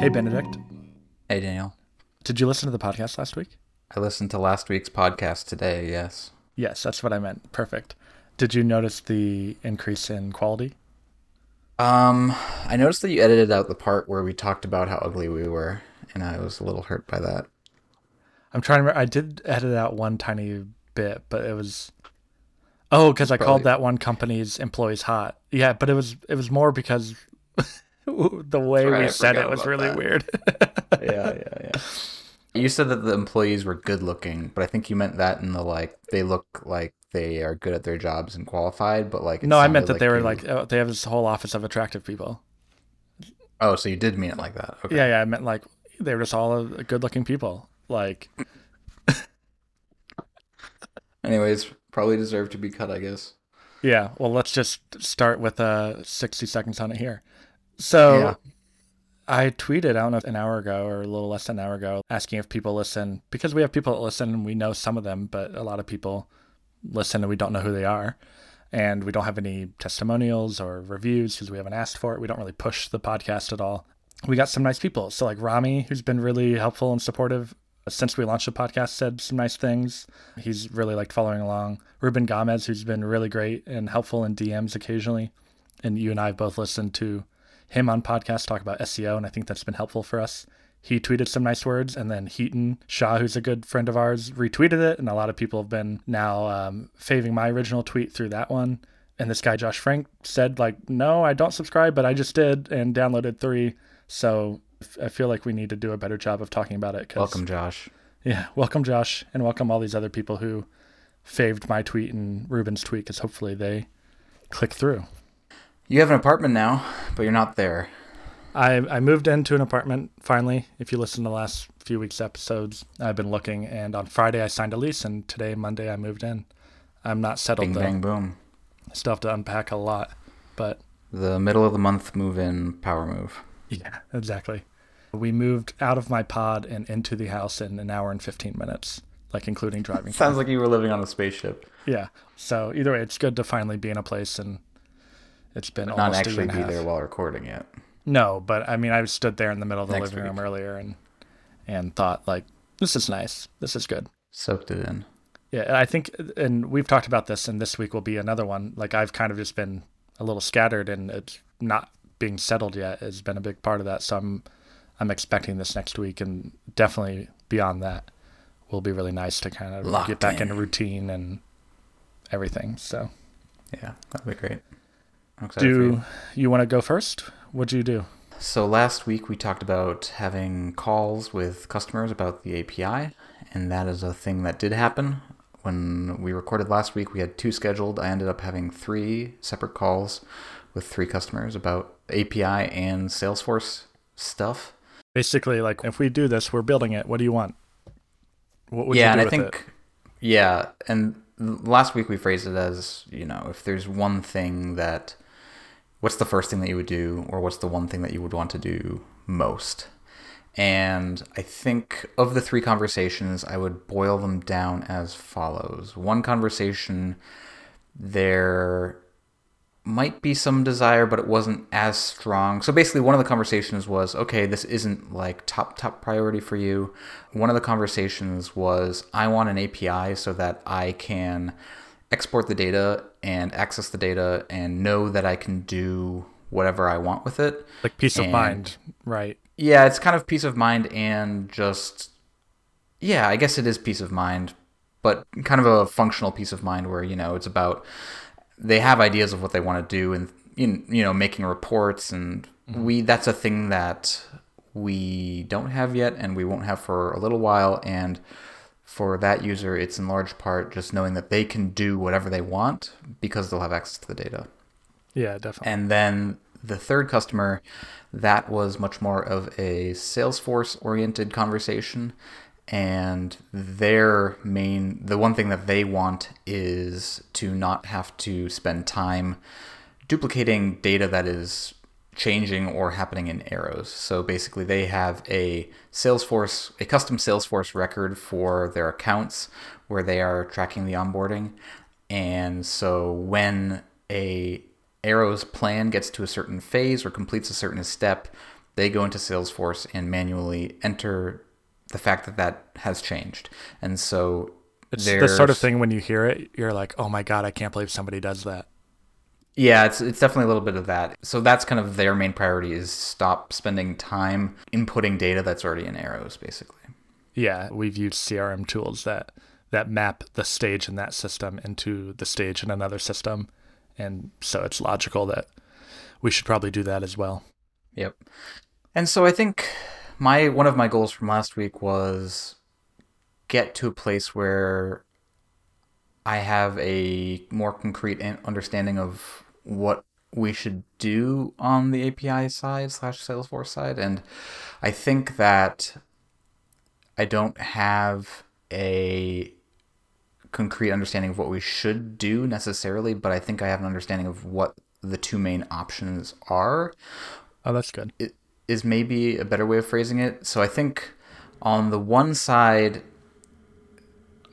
Hey, Benedict. Hey, Daniel. Did you listen to the podcast last week? I listened to last week's podcast today, yes. Yes, that's what I meant. Perfect. Did you notice the increase in quality? Um, I noticed that you edited out the part where we talked about how ugly we were, and I was a little hurt by that. I'm trying to remember. I did edit out one tiny bit, but it was oh, because I Probably- called that one company's employees hot. Yeah, but it was it was more because the way right, we I said it was really that. weird. Yeah, yeah, yeah. You said that the employees were good looking, but I think you meant that in the like they look like they are good at their jobs and qualified, but like no, I meant sounded that they were like oh, they have this whole office of attractive people. Oh, so you did mean it like that. Okay. Yeah, yeah, I meant like they were just all good looking people. Like Anyways, probably deserve to be cut, I guess. Yeah, well, let's just start with uh, 60 seconds on it here. So Yeah. I tweeted, I don't know, if an hour ago or a little less than an hour ago, asking if people listen because we have people that listen and we know some of them, but a lot of people listen and we don't know who they are. And we don't have any testimonials or reviews because we haven't asked for it. We don't really push the podcast at all. We got some nice people. So, like Rami, who's been really helpful and supportive since we launched the podcast, said some nice things. He's really liked following along. Ruben Gamez, who's been really great and helpful in DMs occasionally. And you and I have both listened to him on podcast talk about SEO, and I think that's been helpful for us. He tweeted some nice words, and then Hiten Shah, who's a good friend of ours, retweeted it, and a lot of people have been now um, faving my original tweet through that one. And this guy Josh Frank said like, "No, I don't subscribe, but I just did and downloaded three. So I feel like we need to do a better job of talking about it. Welcome, Josh. yeah, welcome Josh, and welcome all these other people who faved my tweet and Ruben's tweet, because hopefully they click through. You have an apartment now, but you're not there. I I moved into an apartment finally. If you listen to the last few weeks' episodes, I've been looking, and on Friday I signed a lease, and today Monday I moved in. I'm not settled Bing though. bang boom. Still have to unpack a lot, but The middle of the month move in power move. yeah, exactly. We moved out of my pod and into the house in an hour and 15 minutes, like including driving. Sounds like you were living on a spaceship. yeah. So either way, it's good to finally be in a place, and it's been Not actually year and a be half. there while recording it. No, but I mean, I stood there in the middle of the Next living room earlier and and thought like, this is nice. This is good. Soaked it in. Yeah, and I think, and we've talked about this, and this week will be another one. Like I've kind of just been a little scattered, and it's not being settled yet has been a big part of that. So I'm, I'm expecting this next week, and definitely beyond that, will be really nice to kind of Locked get back in. into routine and everything. So, Yeah, that'd be great. For you. do you want to go first? What'd you do? So last week we talked about having calls with customers about the API, and that is a thing that did happen. When we recorded last week, we had two scheduled. I ended up having three separate calls with three customers about API and Salesforce stuff. Basically, like if we do this, we're building it. What do you want? What would yeah, you do and I think, it? yeah, and last week we phrased it as, you know, if there's one thing that, what's the first thing that you would do, or what's the one thing that you would want to do most? And I think of the three conversations, I would boil them down as follows. One conversation, there might be some desire, but it wasn't as strong. So basically, one of the conversations was, okay, this isn't like top, top priority for you. One of the conversations was, I want an API so that I can export the data and access the data and know that I can do whatever I want with it. like peace of mind, right? Yeah, it's kind of peace of mind and just yeah, I guess it is peace of mind, but kind of a functional peace of mind where, you know, it's about they have ideas of what they want to do and you you know, making reports and mm-hmm. we that's a thing that we don't have yet and we won't have for a little while and for that user it's in large part just knowing that they can do whatever they want because they'll have access to the data. Yeah, definitely. And then the third customer, that was much more of a Salesforce oriented conversation. And their main, the one thing that they want is to not have to spend time duplicating data that is changing or happening in arrows. So basically, they have a Salesforce, a custom Salesforce record for their accounts where they are tracking the onboarding. And so when a arrows plan gets to a certain phase or completes a certain step, they go into Salesforce and manually enter the fact that that has changed. And so it's the sort of thing when you hear it, you're like, oh my God, I can't believe somebody does that. Yeah, it's it's definitely a little bit of that. So that's kind of their main priority is stop spending time inputting data that's already in Arrows, basically. Yeah, we've used CRM tools that that map the stage in that system into the stage in another system, and so it's logical that we should probably do that as well. Yep. And so I think my one of my goals from last week was get to a place where I have a more concrete understanding of what we should do on the API side slash Salesforce side, and I think that I don't have a concrete understanding of what we should do necessarily, but I think I have an understanding of what the two main options are. Oh, that's good. It is maybe a better way of phrasing it. So I think on the one side,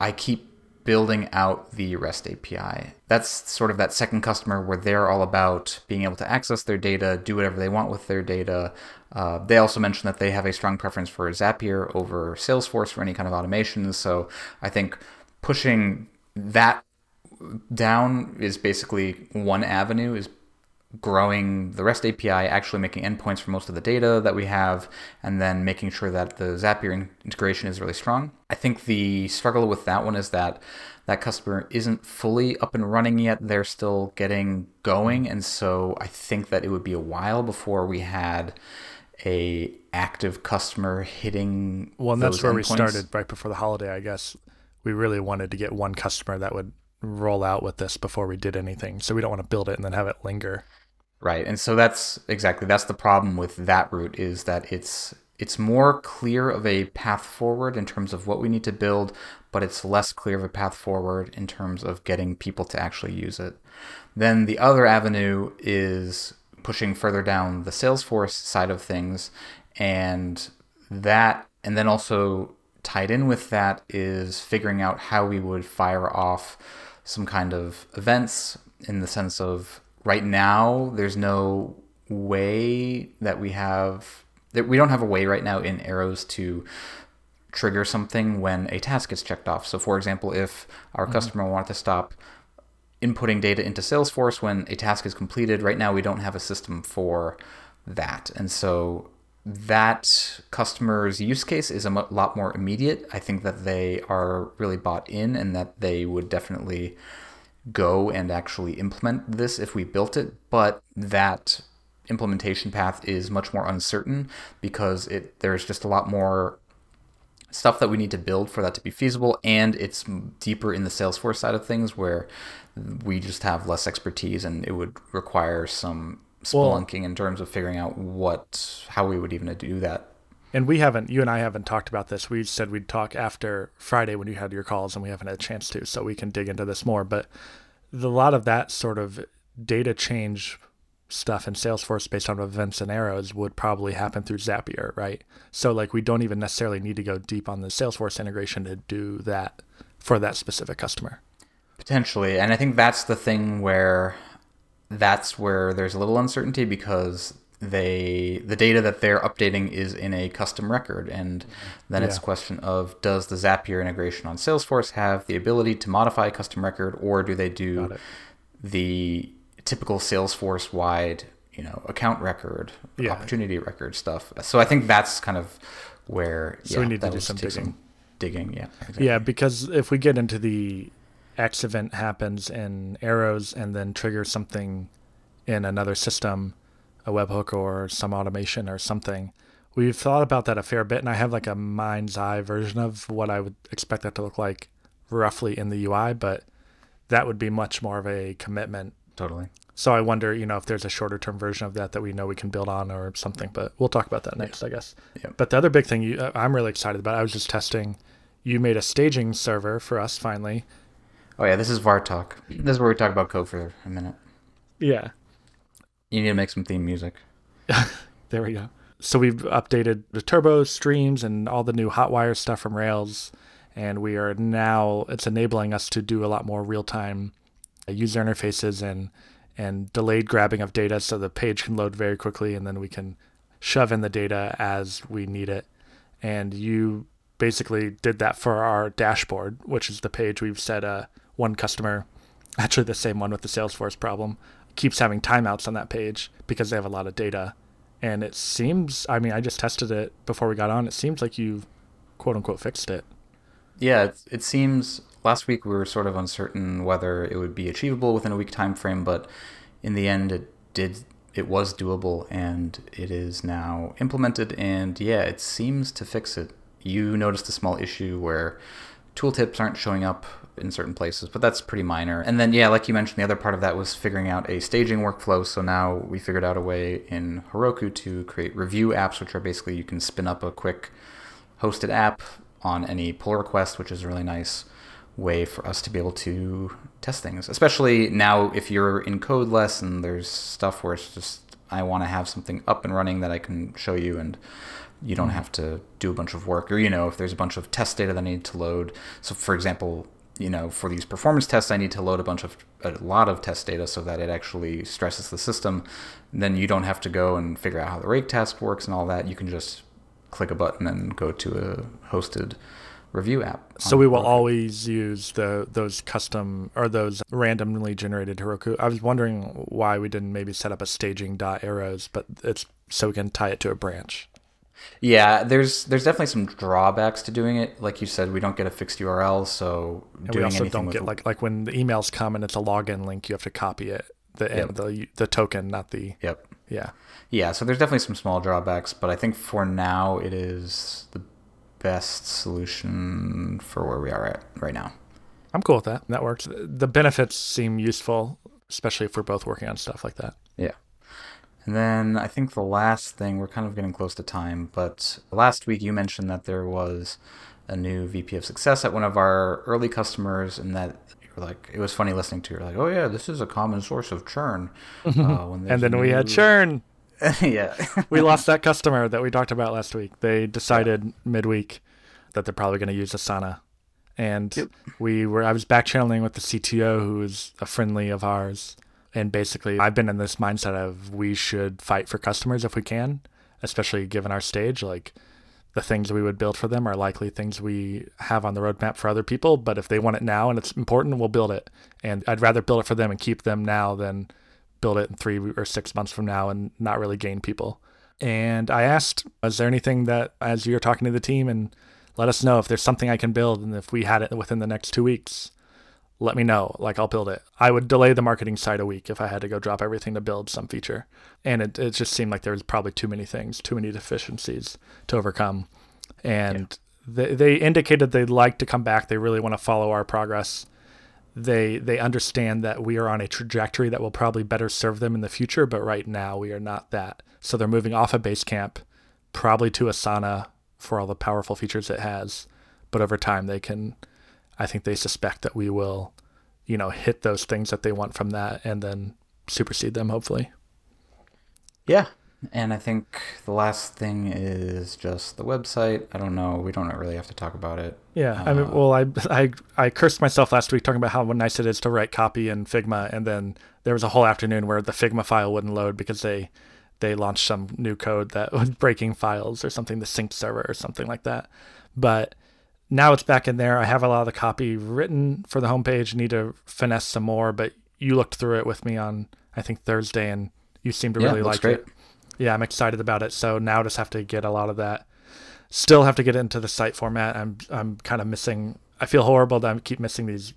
I keep building out the REST API. That's sort of that second customer where they're all about being able to access their data, do whatever they want with their data. Uh, they also mentioned that they have a strong preference for Zapier over Salesforce for any kind of automation. So I think pushing that down is basically one avenue is growing the REST API, actually making endpoints for most of the data that we have, and then making sure that the Zapier integration is really strong. I think the struggle with that one is that that customer isn't fully up and running yet. They're still getting going, and so I think that it would be a while before we had a active customer hitting. Well, and that's where endpoints. we started right before the holiday, I guess. We really wanted to get one customer that would roll out with this before we did anything. So we don't want to build it and then have it linger. Right. And so that's exactly that's the problem with that route is that it's it's more clear of a path forward in terms of what we need to build, but it's less clear of a path forward in terms of getting people to actually use it. Then the other avenue is pushing further down the Salesforce side of things and that and then also tied in with that is figuring out how we would fire off some kind of events in the sense of right now there's no way that we have that we don't have a way right now in arrows to trigger something when a task gets checked off. So for example, if our mm-hmm. customer wanted to stop inputting data into Salesforce when a task is completed, right now we don't have a system for that. And so that customer's use case is a lot more immediate. I think that they are really bought in and that they would definitely go and actually implement this if we built it, but that implementation path is much more uncertain because it there's just a lot more stuff that we need to build for that to be feasible and it's deeper in the Salesforce side of things where we just have less expertise and it would require some spelunking well, in terms of figuring out what how we would even do that. And we haven't, you and I haven't talked about this. We said we'd talk after Friday when you had your calls, and we haven't had a chance to, so we can dig into this more. But the, a lot of that sort of data change stuff in Salesforce based on events and arrows would probably happen through Zapier, right? So like we don't even necessarily need to go deep on the Salesforce integration to do that for that specific customer. Potentially. And I think that's the thing where that's where there's a little uncertainty because they the data that they're updating is in a custom record and then yeah. it's a question of does the Zapier integration on Salesforce have the ability to modify a custom record or do they do the typical Salesforce wide you know account record yeah. opportunity record stuff so I think that's kind of where so yeah, we need to do some digging. some digging yeah exactly. yeah because if we get into the X event happens in arrows and then triggers something in another system, a webhook or some automation or something. We've thought about that a fair bit, and I have like a mind's eye version of what I would expect that to look like roughly in the UI, but that would be much more of a commitment. Totally. So I wonder, you know, if there's a shorter term version of that that we know we can build on or something, but we'll talk about that next, yeah. I guess. Yeah. But the other big thing you, uh, I'm really excited about, I was just testing. You made a staging server for us finally, Oh yeah, this is VAR talk. This is where we talk about code for a minute. Yeah. You need to make some theme music. there we go. So we've updated the turbo streams and all the new Hotwire stuff from Rails, and we are now it's enabling us to do a lot more real time user interfaces and and delayed grabbing of data, so the page can load very quickly, and then we can shove in the data as we need it. And you basically did that for our dashboard, which is the page we've set uh, one customer, actually the same one with the Salesforce problem, keeps having timeouts on that page because they have a lot of data. And it seems, I mean, I just tested it before we got on. It seems like you've quote unquote fixed it. Yeah, it, it seems last week we were sort of uncertain whether it would be achievable within a week time frame, but in the end it did it was doable and it is now implemented and yeah, it seems to fix it. You noticed a small issue where tooltips aren't showing up in certain places, but that's pretty minor. And then, yeah, like you mentioned, the other part of that was figuring out a staging workflow. So now we figured out a way in Heroku to create review apps, which are basically you can spin up a quick hosted app on any pull request, which is a really nice way for us to be able to test things. Especially now, if you're in code less and there's stuff where it's just, I want to have something up and running that I can show you and you don't mm-hmm. have to do a bunch of work or you know if there's a bunch of test data that I need to load so for example you know, for these performance tests, I need to load a bunch of a lot of test data so that it actually stresses the system. Then you don't have to go and figure out how the rake task works and all that. You can just click a button and go to a hosted review app. So we will Heroku. always use the those custom or those randomly generated Heroku. I was wondering why we didn't maybe set up a staging dot arrows, but it's so we can tie it to a branch. Yeah, there's there's definitely some drawbacks to doing it. Like you said, we don't get a fixed URL, so and doing we also don't get like like when the emails come and it's a login link, you have to copy it the yep. the the token, not the yep. Yeah, yeah. So there's definitely some small drawbacks, but I think for now it is the best solution for where we are at right now. I'm cool with that. That works. The benefits seem useful, especially if we're both working on stuff like that. Yeah. And then I think the last thing, we're kind of getting close to time, but last week you mentioned that there was a new VP of success at one of our early customers, and that you're like, it was funny listening to. You're like, oh yeah, this is a common source of churn. Uh, and then we had churn. yeah, we lost that customer that we talked about last week. They decided yeah. midweek that they're probably going to use Asana, and yep. we were. I was back channeling with the CTO, who is a friendly of ours, and basically, I've been in this mindset of we should fight for customers if we can, especially given our stage. Like the things we would build for them are likely things we have on the roadmap for other people. But if they want it now and it's important, we'll build it. And I'd rather build it for them and keep them now than build it in three or six months from now and not really gain people. And I asked, is there anything that, as you're talking to the team, and let us know if there's something I can build and if we had it within the next two weeks let me know. Like I'll build it. I would delay the marketing side a week if I had to go drop everything to build some feature. And it, it just seemed like there was probably too many things, too many deficiencies to overcome. And yeah. they, they indicated they'd like to come back. They really want to follow our progress. They they understand that we are on a trajectory that will probably better serve them in the future, but right now we are not that. So they're moving off of Basecamp, probably to Asana for all the powerful features it has. But over time they can I think they suspect that we will, you know, hit those things that they want from that and then supersede them, hopefully. Yeah. And I think the last thing is just the website. I don't know. We don't really have to talk about it. Yeah. Uh, I mean, uh, well, I, I, I cursed myself last week talking about how nice it is to write copy in Figma. And then there was a whole afternoon where the Figma file wouldn't load because they, they launched some new code that was breaking files or something, the sync server or something like that. But now it's back in there. I have a lot of the copy written for the homepage. Need to finesse some more, but you looked through it with me on I think Thursday, and you seem to really like great. it. Yeah, I'm excited about it. So now just have to get a lot of that. Still have to get into the site format. I'm I'm kind of missing. I feel horrible that I keep missing these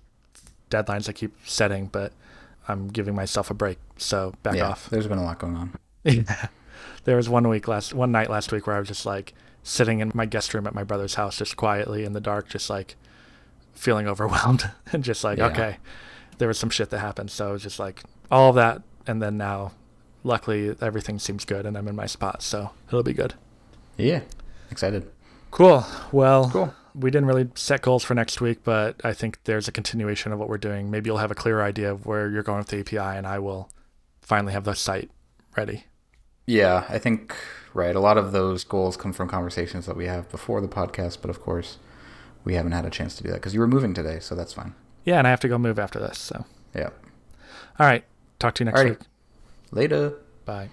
deadlines I keep setting, but I'm giving myself a break. So back yeah, off. There's been a lot going on. yeah. There was one week last one night last week where I was just like sitting in my guest room at my brother's house, just quietly in the dark, just like feeling overwhelmed and just like, yeah. okay, there was some shit that happened. So it was just like all of that. And then now, luckily, everything seems good and I'm in my spot. So it'll be good. Yeah. Excited. Cool. Well, cool. we didn't really set goals for next week, but I think there's a continuation of what we're doing. Maybe you'll have a clearer idea of where you're going with the API, and I will finally have the site ready. Yeah, I think right. A lot of those goals come from conversations that we have before the podcast, but of course, we haven't had a chance to do that because you were moving today, so that's fine. Yeah, and I have to go move after this. So yeah. All right. Talk to you next week. Later. Bye.